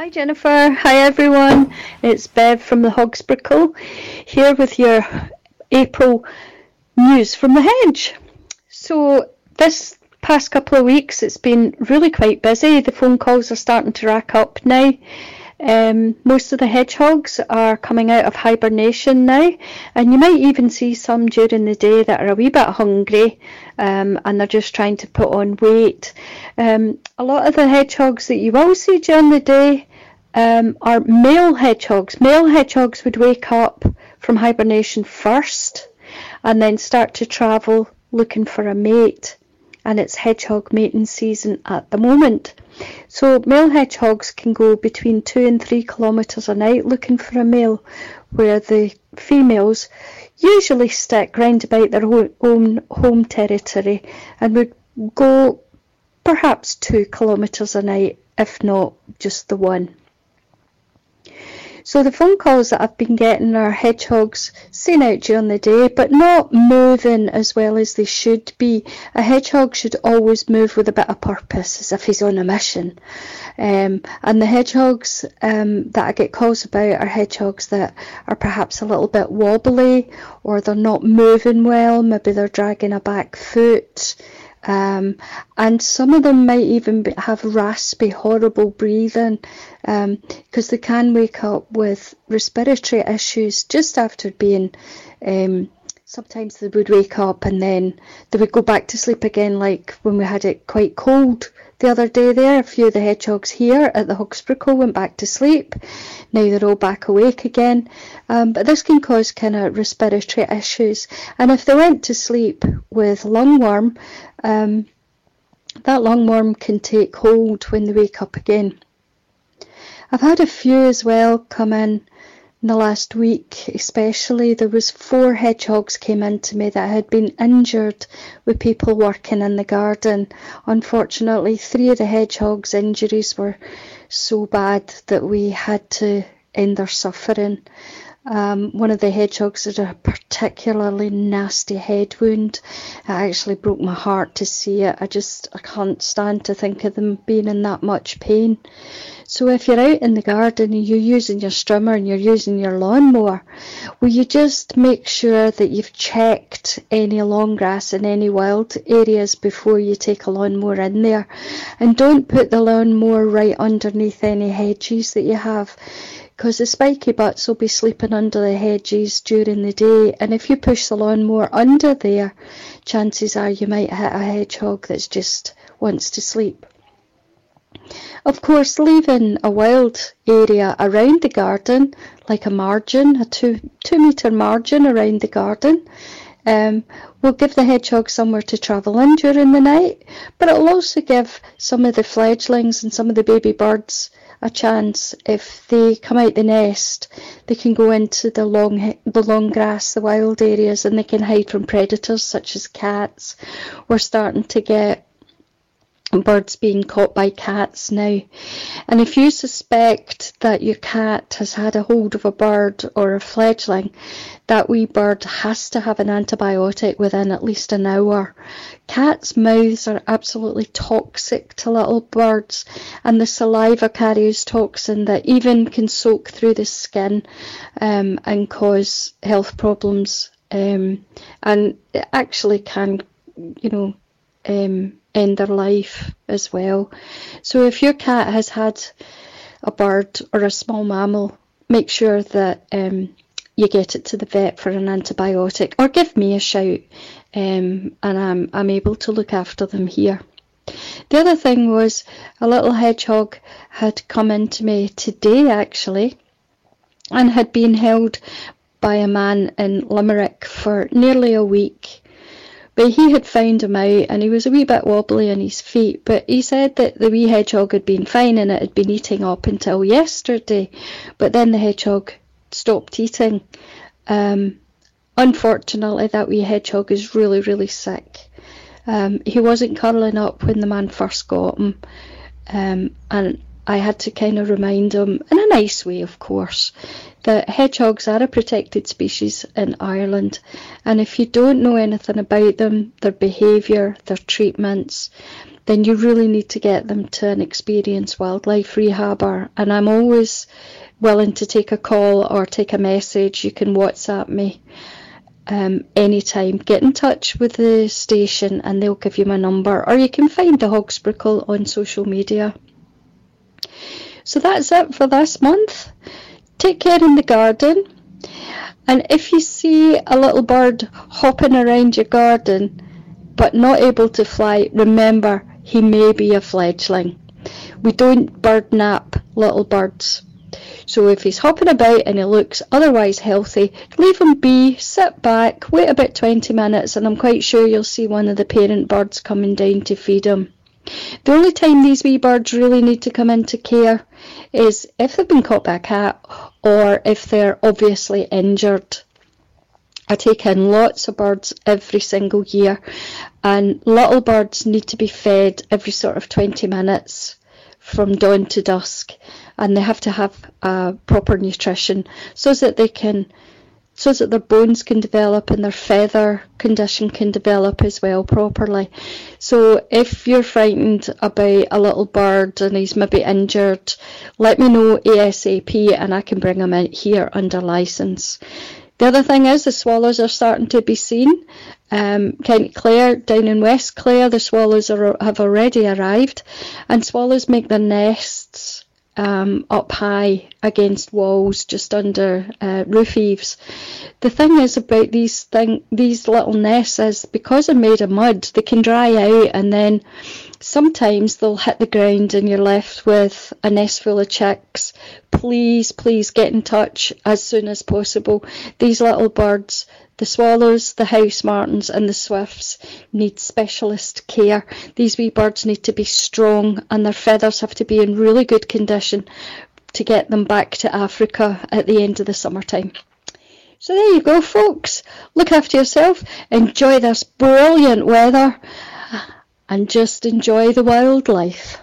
Hi Jennifer, hi everyone. It's Bev from the Hogsprickle here with your April news from the hedge. So this past couple of weeks it's been really quite busy. The phone calls are starting to rack up now. Um, most of the hedgehogs are coming out of hibernation now, and you might even see some during the day that are a wee bit hungry um, and they're just trying to put on weight. Um, a lot of the hedgehogs that you will see during the day um, are male hedgehogs. Male hedgehogs would wake up from hibernation first and then start to travel looking for a mate. And it's hedgehog mating season at the moment. So male hedgehogs can go between two and three kilometres a night looking for a male, where the females usually stick round about their own home territory and would go perhaps two kilometres a night, if not just the one. So the phone calls that I've been getting are hedgehogs seen out during the day, but not moving as well as they should be. A hedgehog should always move with a bit of purpose, as if he's on a mission. Um, and the hedgehogs um, that I get calls about are hedgehogs that are perhaps a little bit wobbly, or they're not moving well. Maybe they're dragging a back foot. Um, and some of them might even be, have raspy, horrible breathing because um, they can wake up with respiratory issues just after being. Um, sometimes they would wake up and then they would go back to sleep again, like when we had it quite cold the other day there. A few of the hedgehogs here at the Hogsprickle went back to sleep. Now they're all back awake again. Um, but this can cause kind of respiratory issues. And if they went to sleep with lungworm, um, that lungworm can take hold when they wake up again. I've had a few as well come in in the last week especially there was four hedgehogs came in to me that had been injured with people working in the garden. Unfortunately three of the hedgehogs injuries were so bad that we had to end their suffering. Um, one of the hedgehogs had a particularly nasty head wound. It actually broke my heart to see it. I just I can't stand to think of them being in that much pain. So if you're out in the garden and you're using your strimmer and you're using your lawnmower, will you just make sure that you've checked any long grass in any wild areas before you take a lawnmower in there? And don't put the lawnmower right underneath any hedges that you have because the spiky butts will be sleeping under the hedges during the day and if you push the lawnmower under there chances are you might hit a hedgehog that's just wants to sleep. Of course leaving a wild area around the garden like a margin, a two, two metre margin around the garden um, will give the hedgehog somewhere to travel in during the night, but it will also give some of the fledglings and some of the baby birds a chance. If they come out the nest they can go into the long the long grass the wild areas and they can hide from predators such as cats. We're starting to get birds being caught by cats now. And if you suspect that your cat has had a hold of a bird or a fledgling, that wee bird has to have an antibiotic within at least an hour. Cats' mouths are absolutely toxic to little birds, and the saliva carries toxin that even can soak through the skin um, and cause health problems. Um, and it actually can, you know, um, end their life as well. So if your cat has had a bird or a small mammal, make sure that um, you get it to the vet for an antibiotic or give me a shout um, and I'm, I'm able to look after them here. The other thing was a little hedgehog had come into me today actually and had been held by a man in Limerick for nearly a week but he had found him out and he was a wee bit wobbly on his feet. But he said that the wee hedgehog had been fine and it had been eating up until yesterday. But then the hedgehog stopped eating. Um, unfortunately, that wee hedgehog is really, really sick. Um, he wasn't curling up when the man first got him. Um, and I had to kind of remind them, in a nice way, of course, that hedgehogs are a protected species in Ireland. And if you don't know anything about them, their behaviour, their treatments, then you really need to get them to an experienced wildlife rehabber. And I'm always willing to take a call or take a message. You can WhatsApp me um, anytime. Get in touch with the station and they'll give you my number, or you can find the Hogsprickle on social media. So that's it for this month. Take care in the garden. And if you see a little bird hopping around your garden but not able to fly, remember he may be a fledgling. We don't bird nap little birds. So if he's hopping about and he looks otherwise healthy, leave him be, sit back, wait about 20 minutes, and I'm quite sure you'll see one of the parent birds coming down to feed him. The only time these wee birds really need to come into care is if they've been caught by a cat or if they're obviously injured. I take in lots of birds every single year, and little birds need to be fed every sort of 20 minutes from dawn to dusk, and they have to have uh, proper nutrition so that they can so that their bones can develop and their feather condition can develop as well properly. So if you're frightened about a little bird and he's maybe injured, let me know ASAP and I can bring him in here under license. The other thing is the swallows are starting to be seen. Um, County Clare, down in West Clare, the swallows are, have already arrived, and swallows make their nests um, up high against walls just under uh, roof eaves. The thing is about these thing these little nests is because they're made of mud, they can dry out and then sometimes they'll hit the ground and you're left with a nest full of chicks. Please, please get in touch as soon as possible. These little birds the swallows, the house martins, and the swifts need specialist care. These wee birds need to be strong and their feathers have to be in really good condition to get them back to Africa at the end of the summertime. So there you go, folks. Look after yourself, enjoy this brilliant weather, and just enjoy the wildlife.